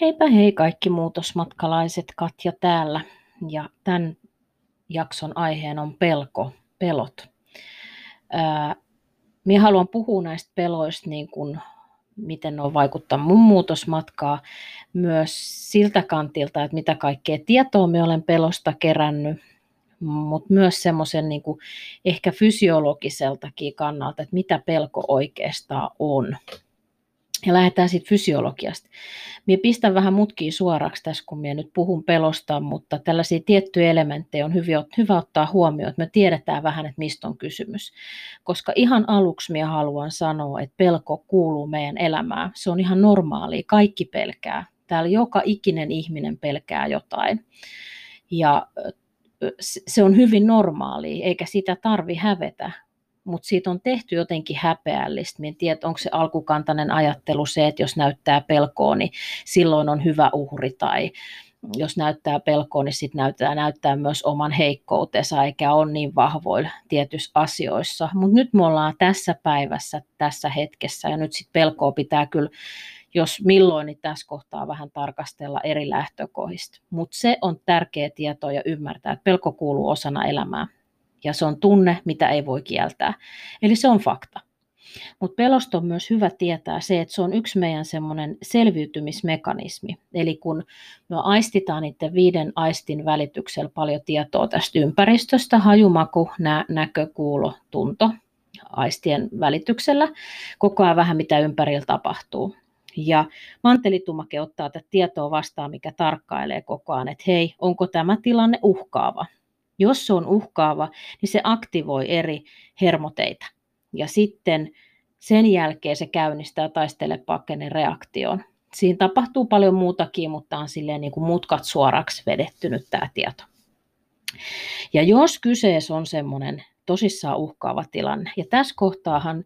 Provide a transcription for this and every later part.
Heipä hei kaikki muutosmatkalaiset, Katja täällä. Ja tämän jakson aiheen on pelko, pelot. Ää, minä haluan puhua näistä peloista, niin kuin, miten ne on vaikuttanut mun muutosmatkaa, myös siltä kantilta, että mitä kaikkea tietoa me olen pelosta kerännyt, mutta myös semmoisen niin ehkä fysiologiseltakin kannalta, että mitä pelko oikeastaan on. Ja lähdetään sitten fysiologiasta. Minä pistän vähän mutkia suoraksi tässä, kun minä nyt puhun pelosta, mutta tällaisia tiettyjä elementtejä on hyvä ottaa huomioon, että me tiedetään vähän, että mistä on kysymys. Koska ihan aluksi minä haluan sanoa, että pelko kuuluu meidän elämään. Se on ihan normaalia, kaikki pelkää. Täällä joka ikinen ihminen pelkää jotain. Ja se on hyvin normaalia, eikä sitä tarvi hävetä, mutta siitä on tehty jotenkin häpeällistä. En tiedä, onko se alkukantainen ajattelu se, että jos näyttää pelkoa, niin silloin on hyvä uhri, tai jos näyttää pelkoa, niin sitten näyttää, näyttää myös oman heikkoutensa, eikä ole niin vahvoilla tietyissä asioissa. Mutta nyt me ollaan tässä päivässä, tässä hetkessä, ja nyt sitten pelkoa pitää kyllä jos milloin, niin tässä kohtaa vähän tarkastella eri lähtökohdista. Mutta se on tärkeä tieto ja ymmärtää, että pelko kuuluu osana elämää ja se on tunne, mitä ei voi kieltää. Eli se on fakta. Mutta pelosta on myös hyvä tietää se, että se on yksi meidän semmoinen selviytymismekanismi. Eli kun me aistitaan niiden viiden aistin välityksellä paljon tietoa tästä ympäristöstä, hajumaku, nä- näkö, kuulo, tunto, aistien välityksellä, koko ajan vähän mitä ympärillä tapahtuu. Ja mantelitumake ottaa tätä tietoa vastaan, mikä tarkkailee koko ajan, että hei, onko tämä tilanne uhkaava? Jos se on uhkaava, niin se aktivoi eri hermoteita. Ja sitten sen jälkeen se käynnistää taistele reaktion. Siinä tapahtuu paljon muutakin, mutta on silleen niin kuin mutkat suoraksi vedettynyt tämä tieto. Ja jos kyseessä on semmoinen tosissaan uhkaava tilanne, ja tässä kohtaahan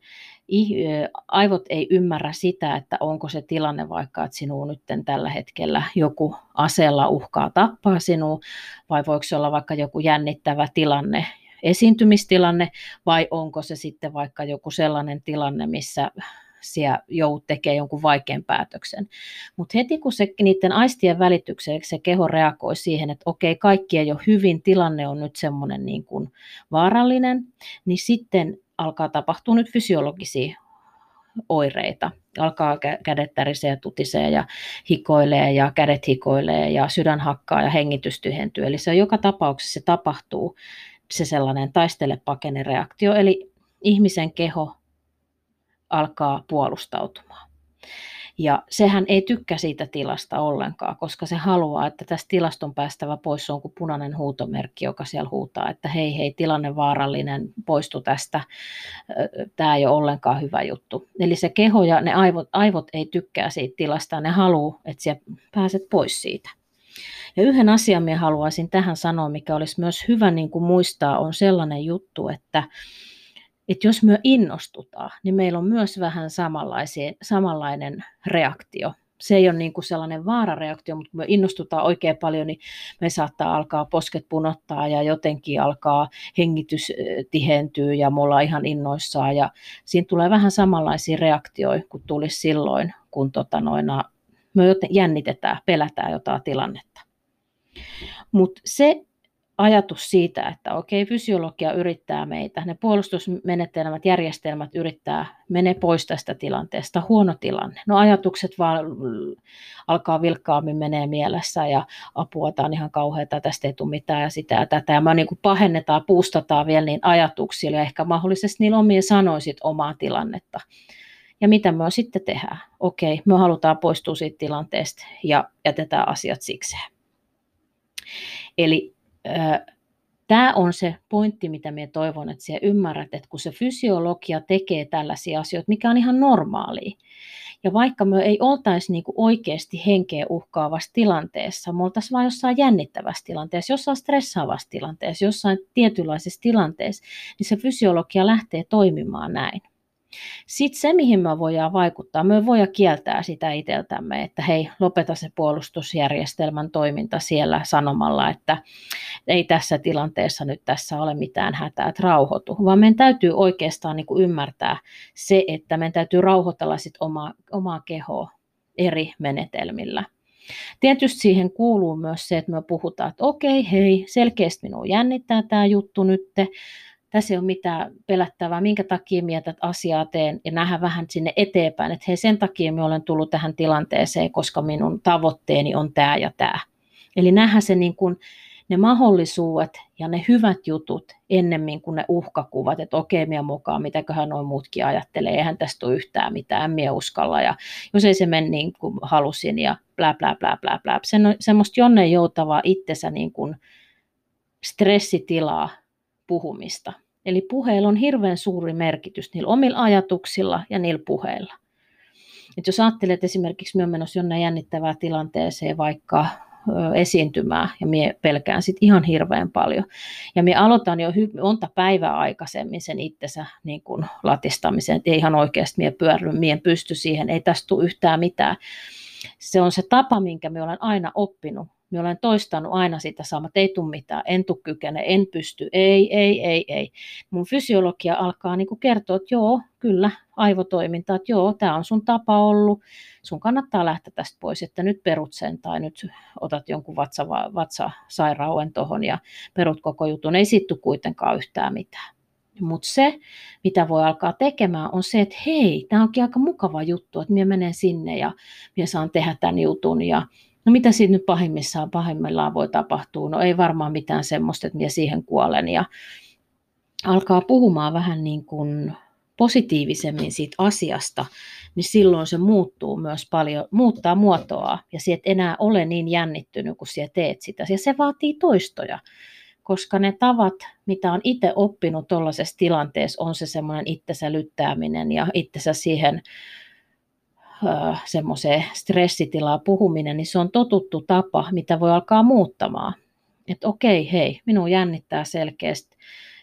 aivot ei ymmärrä sitä, että onko se tilanne vaikka, että sinua nyt tällä hetkellä joku aseella uhkaa tappaa sinua, vai voiko se olla vaikka joku jännittävä tilanne, esiintymistilanne, vai onko se sitten vaikka joku sellainen tilanne, missä siellä joudut tekemään jonkun vaikean päätöksen. Mutta heti kun se niiden aistien välitykseen se keho reagoi siihen, että okei, kaikki ei ole hyvin, tilanne on nyt semmoinen niin kuin vaarallinen, niin sitten alkaa tapahtua nyt fysiologisia oireita. Alkaa kädet tärisee ja tutisee ja hikoilee ja kädet hikoilee ja sydän hakkaa ja hengitys tyhentyy. Eli se joka tapauksessa se tapahtuu se sellainen taistele pakene reaktio, eli ihmisen keho alkaa puolustautumaan. Ja sehän ei tykkää siitä tilasta ollenkaan, koska se haluaa, että tästä tilasta on päästävä pois. Se on kuin punainen huutomerkki, joka siellä huutaa, että hei, hei, tilanne vaarallinen, poistu tästä. Tämä ei ole ollenkaan hyvä juttu. Eli se keho ja ne aivot, aivot ei tykkää siitä tilasta, ne haluaa, että siellä pääset pois siitä. Ja yhden asian minä haluaisin tähän sanoa, mikä olisi myös hyvä niin kuin muistaa, on sellainen juttu, että että jos me innostutaan, niin meillä on myös vähän samanlainen reaktio. Se ei ole niin kuin sellainen vaarareaktio, mutta kun me innostutaan oikein paljon, niin me saattaa alkaa posket punottaa ja jotenkin alkaa hengitys tihentyä ja me ollaan ihan innoissaan. Ja siinä tulee vähän samanlaisia reaktioita kuin tulisi silloin, kun tota noina, me jännitetään, pelätään jotain tilannetta. Mutta se, ajatus siitä, että okei, fysiologia yrittää meitä, ne puolustusmenetelmät, järjestelmät yrittää, mene pois tästä tilanteesta, huono tilanne. No ajatukset vaan alkaa vilkkaammin menee mielessä ja apua, tämä on ihan kauheata, tästä ei tule mitään ja sitä ja tätä. Ja mä niin kuin pahennetaan, puustataan vielä niin ajatuksilla ja ehkä mahdollisesti niillä omia sanoisit omaa tilannetta. Ja mitä me sitten tehdään? Okei, me halutaan poistua siitä tilanteesta ja jätetään asiat sikseen. Eli Tämä on se pointti, mitä minä toivon, että sinä ymmärrät, että kun se fysiologia tekee tällaisia asioita, mikä on ihan normaalia, Ja vaikka me ei oltaisi niin kuin oikeasti henkeä uhkaavassa tilanteessa, me oltaisiin vain jossain jännittävässä tilanteessa, jossain stressaavassa tilanteessa, jossain tietynlaisessa tilanteessa, niin se fysiologia lähtee toimimaan näin. Sitten se, mihin me voidaan vaikuttaa, me voidaan kieltää sitä itseltämme, että hei, lopeta se puolustusjärjestelmän toiminta siellä sanomalla, että ei tässä tilanteessa nyt tässä ole mitään hätää, että rauhoitu, vaan meidän täytyy oikeastaan niin kuin ymmärtää se, että meidän täytyy rauhoitella sit omaa, omaa kehoa eri menetelmillä. Tietysti siihen kuuluu myös se, että me puhutaan, että okei, hei, selkeästi minua jännittää tämä juttu nyt, tässä ei ole mitään pelättävää, minkä takia mietät asiaa teen ja nähdä vähän sinne eteenpäin, että hei sen takia minä olen tullut tähän tilanteeseen, koska minun tavoitteeni on tämä ja tämä. Eli nähdä se niin kuin ne mahdollisuudet ja ne hyvät jutut ennemmin kuin ne uhkakuvat, että okei, minä mukaan, mitäköhän noin muutkin ajattelee, eihän tästä ole yhtään mitään, minä uskalla, ja jos ei se mene niin kuin halusin, ja blä, blä, blä, blä, blä. Sen, semmoista jonne joutavaa itsensä niin kuin stressitilaa puhumista. Eli puheilla on hirveän suuri merkitys niillä omilla ajatuksilla ja niillä puheilla. Et jos ajattelet esimerkiksi, minä menossa jonne jännittävään tilanteeseen vaikka esiintymään ja minä pelkään sit ihan hirveän paljon. Ja minä aloitan jo monta päivää aikaisemmin sen itsensä niin kuin latistamisen, että ei ihan oikeasti minä pyörry, minä pysty siihen, ei tästä tule yhtään mitään. Se on se tapa, minkä minä olen aina oppinut minä olen toistanut aina sitä samaa, että ei tule mitään, en tule kykene, en pysty, ei, ei, ei, ei. Mun fysiologia alkaa niin kertoa, että joo, kyllä, aivotoiminta, että joo, tämä on sun tapa ollut, sun kannattaa lähteä tästä pois, että nyt perut sen tai nyt otat jonkun vatsa, vatsasairauden tuohon ja perut koko jutun, ei sitten kuitenkaan yhtään mitään. Mutta se, mitä voi alkaa tekemään, on se, että hei, tämä onkin aika mukava juttu, että minä menen sinne ja minä saan tehdä tämän jutun ja No mitä siitä nyt pahimmissaan, pahimmillaan voi tapahtua? No ei varmaan mitään semmoista, että minä siihen kuolen. Ja alkaa puhumaan vähän niin kuin positiivisemmin siitä asiasta, niin silloin se muuttuu myös paljon, muuttaa muotoa ja sieltä enää ole niin jännittynyt, kun sinä teet sitä. Ja se vaatii toistoja, koska ne tavat, mitä on itse oppinut tuollaisessa tilanteessa, on se semmoinen itsensä lyttääminen ja itsensä siihen semmoiseen stressitilaa puhuminen, niin se on totuttu tapa, mitä voi alkaa muuttamaan. Että okei, hei, minun jännittää selkeästi,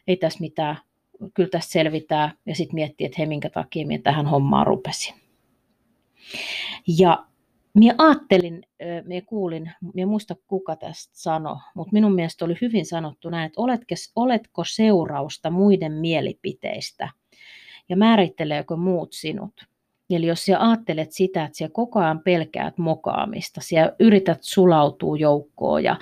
ei tässä mitään, kyllä tästä selvitään, ja sitten miettii, että hei, minkä takia minä tähän hommaan rupesin. Ja minä ajattelin, minä kuulin, minä muista kuka tästä sanoi, mutta minun mielestä oli hyvin sanottu näin, että oletko, oletko seurausta muiden mielipiteistä ja määritteleekö muut sinut. Eli jos sä ajattelet sitä, että sä koko ajan pelkäät mokaamista, sä yrität sulautua joukkoon ja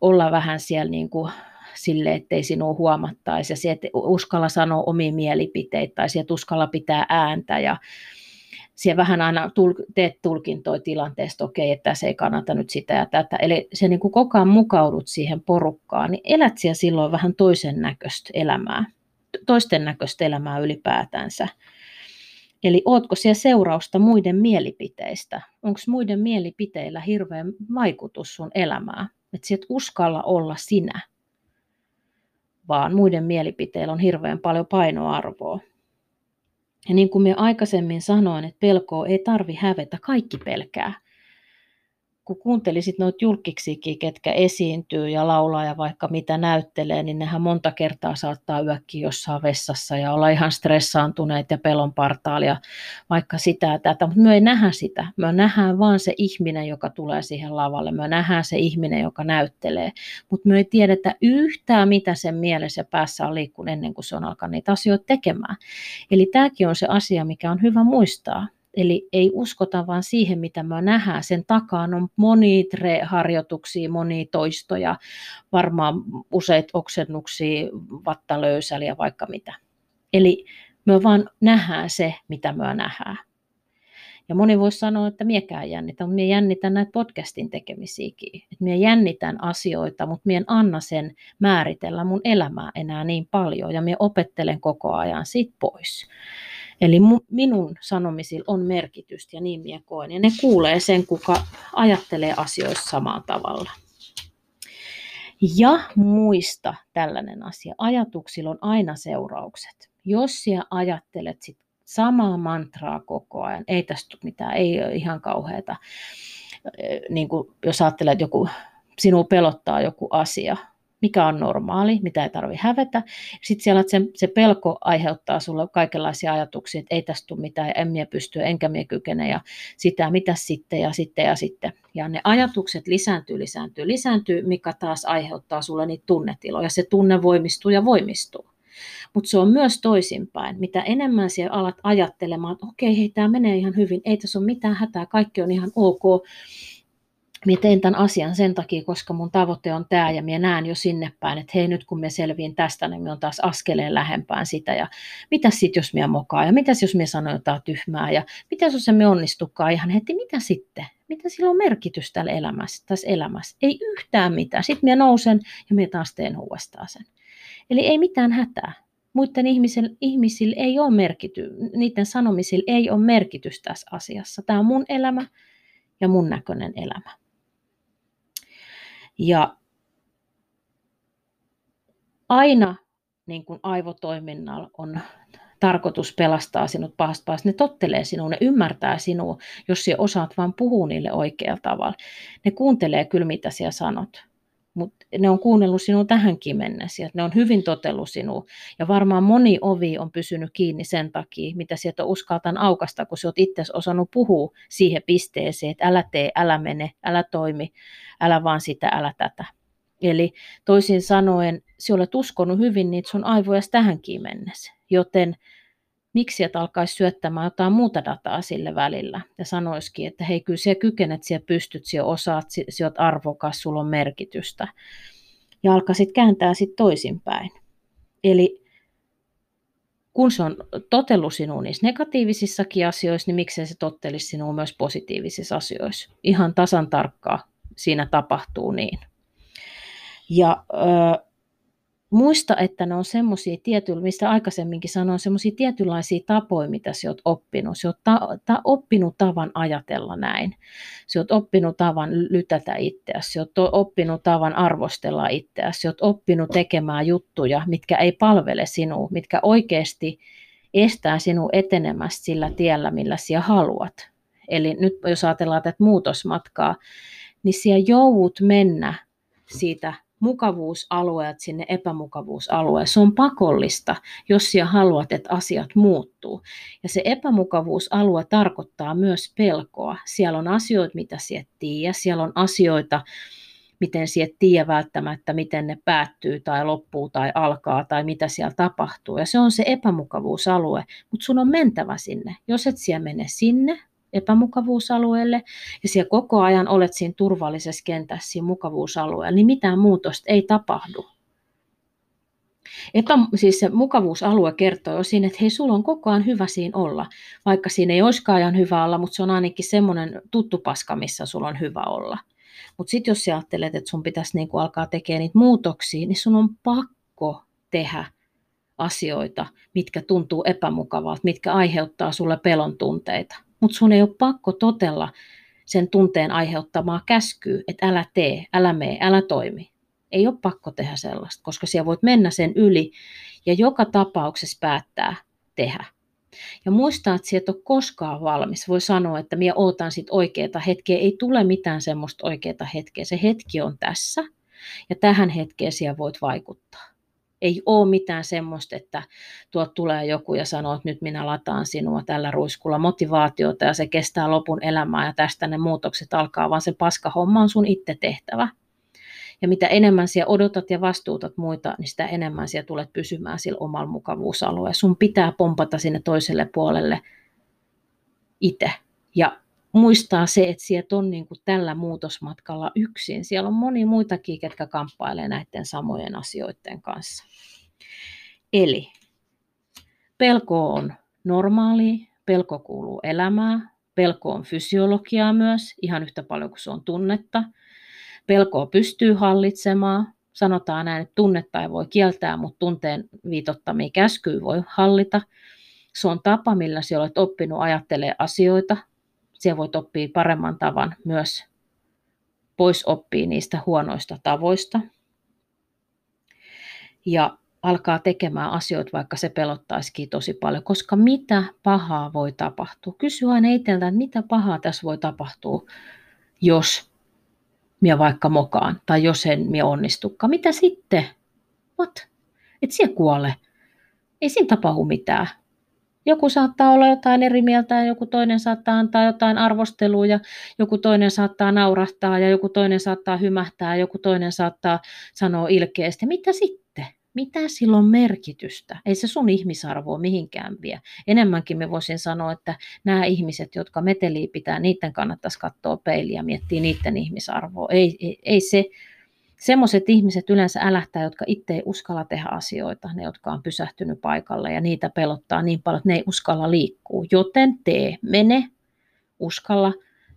olla vähän siellä niin kuin sille, ettei sinua huomattaisi ja sä et uskalla sanoa omia mielipiteitä tai sä uskalla pitää ääntä ja siellä vähän aina teet tulkintoja tilanteesta, okei, okay, että se ei kannata nyt sitä ja tätä. Eli se niin kuin koko ajan mukaudut siihen porukkaan, niin elät siellä silloin vähän toisen näköistä elämää, toisten näköistä elämää ylipäätänsä. Eli ootko siellä seurausta muiden mielipiteistä? Onko muiden mielipiteillä hirveän vaikutus sun elämään? Että sä et uskalla olla sinä, vaan muiden mielipiteillä on hirveän paljon painoarvoa. Ja niin kuin minä aikaisemmin sanoin, että pelkoa ei tarvi hävetä, kaikki pelkää kun kuuntelisit noita julkiksikin, ketkä esiintyy ja laulaa ja vaikka mitä näyttelee, niin nehän monta kertaa saattaa yökkiä jossain vessassa ja olla ihan stressaantuneet ja pelon partaalia, vaikka sitä ja tätä, mutta me ei nähdä sitä. Me nähdään vaan se ihminen, joka tulee siihen lavalle. Me nähdään se ihminen, joka näyttelee, mutta me ei tiedetä yhtään, mitä sen mielessä ja päässä on liikkunut ennen kuin se on alkanut niitä asioita tekemään. Eli tämäkin on se asia, mikä on hyvä muistaa Eli ei uskota vaan siihen, mitä me nähdään. Sen takaan on monia harjoituksia, monia toistoja, varmaan useita oksennuksia, vattalöysäliä vaikka mitä. Eli me vaan nähdään se, mitä me nähdään. Ja moni voisi sanoa, että miekään jännitä, mutta minä jännitän näitä podcastin tekemisiäkin. Että minä jännitän asioita, mutta minä en anna sen määritellä mun elämää enää niin paljon ja minä opettelen koko ajan siitä pois. Eli minun sanomisilla on merkitystä ja niin minä koen. Ja ne kuulee sen, kuka ajattelee asioista samalla tavalla. Ja muista tällainen asia. Ajatuksilla on aina seuraukset. Jos sinä ajattelet sit samaa mantraa koko ajan. Ei tästä mitään, ei ole ihan kauheata. Niin kuin jos ajattelee, että joku, sinua pelottaa joku asia, mikä on normaali, mitä ei tarvitse hävetä. Sitten siellä se, se pelko aiheuttaa sulle kaikenlaisia ajatuksia, että ei tästä tule mitään, en minä pysty, enkä minä kykene, ja sitä, mitä sitten, ja sitten, ja sitten. Ja ne ajatukset lisääntyy, lisääntyy, lisääntyy, mikä taas aiheuttaa sulle niitä tunnetiloja. Se tunne voimistuu ja voimistuu. Mutta se on myös toisinpäin. Mitä enemmän siellä alat ajattelemaan, että okei, hei, tämä menee ihan hyvin, ei tässä ole mitään hätää, kaikki on ihan ok, minä teen tämän asian sen takia, koska mun tavoite on tämä ja minä näen jo sinne päin, että hei nyt kun me selviin tästä, niin minä on taas askeleen lähempään sitä ja mitä sitten jos minä mokaan ja mitä jos minä sanon jotain tyhmää ja mitä jos se me onnistukaan ihan heti, mitä sitten? Mitä sillä on merkitys tällä elämässä, tässä elämässä? Ei yhtään mitään. Sitten minä nousen ja minä taas teen uudestaan sen. Eli ei mitään hätää. Muiden ihmisillä, ihmisillä ei ole merkity, niiden sanomisilla ei ole merkitys tässä asiassa. Tämä on mun elämä ja mun näköinen elämä. Ja aina niin kuin aivotoiminnalla on tarkoitus pelastaa sinut pahasta pahasta. Ne tottelee sinua, ne ymmärtää sinua, jos sinä osaat vain puhua niille oikealla tavalla. Ne kuuntelee kyllä, mitä sinä sanot mutta ne on kuunnellut sinua tähänkin mennessä, että ne on hyvin totellut sinua. Ja varmaan moni ovi on pysynyt kiinni sen takia, mitä sieltä uskaltan aukasta, kun sä oot itse osannut puhua siihen pisteeseen, että älä tee, älä mene, älä toimi, älä vaan sitä, älä tätä. Eli toisin sanoen, sä olet uskonut hyvin niitä sun aivoja tähänkin mennessä, joten miksi et alkaisi syöttämään jotain muuta dataa sille välillä ja sanoisikin, että hei kyllä siellä kykenet, siellä pystyt, siellä osaat, siellä oot arvokas, sulla on merkitystä. Ja alkaisit kääntää sitten toisinpäin. Eli kun se on totellut sinua niissä negatiivisissakin asioissa, niin miksei se tottelisi sinua myös positiivisissa asioissa. Ihan tasan tarkkaa siinä tapahtuu niin. Ja muista, että ne on semmoisia tietyllä, mistä aikaisemminkin sanoin, semmoisia tietynlaisia tapoja, mitä sä oot oppinut. Sä oot ta- ta- oppinut tavan ajatella näin. Sä oot oppinut tavan lytätä itseäsi. Sä oot oppinut tavan arvostella itseäsi. Sä oot oppinut tekemään juttuja, mitkä ei palvele sinua, mitkä oikeasti estää sinua etenemästä sillä tiellä, millä sä haluat. Eli nyt jos ajatellaan tätä muutosmatkaa, niin siellä joudut mennä siitä mukavuusalueet sinne epämukavuusalueelle. Se on pakollista, jos sinä haluat, että asiat muuttuu. Ja se epämukavuusalue tarkoittaa myös pelkoa. Siellä on asioita, mitä sinä tiedä. Siellä on asioita, miten sinä tiedä välttämättä, miten ne päättyy tai loppuu tai alkaa tai mitä siellä tapahtuu. Ja se on se epämukavuusalue, mutta sun on mentävä sinne. Jos et siellä mene sinne, epämukavuusalueelle ja siellä koko ajan olet siinä turvallisessa kentässä siinä mukavuusalueella, niin mitään muutosta ei tapahdu. Epä, siis se mukavuusalue kertoo jo siinä, että hei, sulla on koko ajan hyvä siinä olla, vaikka siinä ei olisikaan ajan hyvä olla, mutta se on ainakin semmoinen tuttu paska, missä sulla on hyvä olla. Mutta sitten jos sä ajattelet, että sun pitäisi niinku alkaa tekemään niitä muutoksia, niin sun on pakko tehdä asioita, mitkä tuntuu epämukavalta, mitkä aiheuttaa sulle pelon tunteita mutta sun ei ole pakko totella sen tunteen aiheuttamaa käskyä, että älä tee, älä mene, älä toimi. Ei ole pakko tehdä sellaista, koska siellä voit mennä sen yli ja joka tapauksessa päättää tehdä. Ja muistaa, että sieltä ole koskaan valmis. Voi sanoa, että minä ootan sit oikeaa hetkeä. Ei tule mitään semmoista oikeaa hetkeä. Se hetki on tässä ja tähän hetkeen siellä voit vaikuttaa. Ei ole mitään semmoista, että tuot tulee joku ja sanoo, että nyt minä lataan sinua tällä ruiskulla motivaatiota ja se kestää lopun elämää ja tästä ne muutokset alkaa, vaan se paska homma on sun itse tehtävä. Ja mitä enemmän siellä odotat ja vastuutat muita, niin sitä enemmän siellä tulet pysymään sillä omalla mukavuusalueella. Sun pitää pompata sinne toiselle puolelle itse. Ja muistaa se, että sieltä on niin kuin tällä muutosmatkalla yksin. Siellä on moni muitakin, ketkä kamppailee näiden samojen asioiden kanssa. Eli pelko on normaali, pelko kuuluu elämään, pelko on fysiologiaa myös, ihan yhtä paljon kuin se on tunnetta. Pelkoa pystyy hallitsemaan. Sanotaan näin, että tunnetta ei voi kieltää, mutta tunteen viitottamia käskyy voi hallita. Se on tapa, millä sinä olet oppinut ajattelemaan asioita, siellä voit oppia paremman tavan myös pois oppii niistä huonoista tavoista. Ja alkaa tekemään asioita, vaikka se pelottaisikin tosi paljon, koska mitä pahaa voi tapahtua? Kysy aina itseltä, että mitä pahaa tässä voi tapahtua, jos minä vaikka mokaan, tai jos en minä onnistukaan. Mitä sitten? What? Et siellä kuole. Ei siinä tapahdu mitään. Joku saattaa olla jotain eri mieltä ja joku toinen saattaa antaa jotain arvostelua ja joku toinen saattaa naurahtaa ja joku toinen saattaa hymähtää ja joku toinen saattaa sanoa ilkeästi. Mitä sitten? Mitä sillä on merkitystä? Ei se sun ihmisarvoa mihinkään vie. Enemmänkin me voisin sanoa, että nämä ihmiset, jotka meteliä pitää, niiden kannattaisi katsoa peiliä ja miettiä niiden ihmisarvoa. Ei, ei, ei se, Semmoiset ihmiset yleensä älähtää, jotka itse ei uskalla tehdä asioita, ne jotka on pysähtynyt paikalle ja niitä pelottaa niin paljon, että ne ei uskalla liikkua. Joten tee, mene, uskalla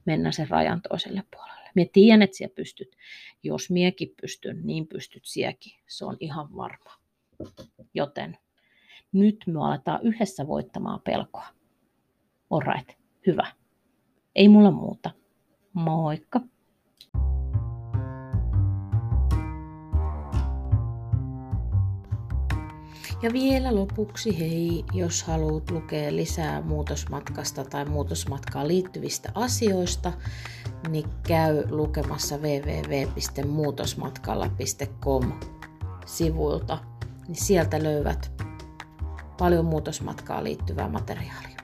mennä sen rajan toiselle puolelle. Mie tiedän, että siellä pystyt. Jos miekin pystyn, niin pystyt siekin. Se on ihan varma. Joten nyt me aletaan yhdessä voittamaan pelkoa. Alright, hyvä. Ei mulla muuta. Moikka! Ja vielä lopuksi hei, jos haluat lukea lisää muutosmatkasta tai muutosmatkaan liittyvistä asioista, niin käy lukemassa www.muutosmatkalla.com sivuilta, niin sieltä löydät paljon muutosmatkaan liittyvää materiaalia.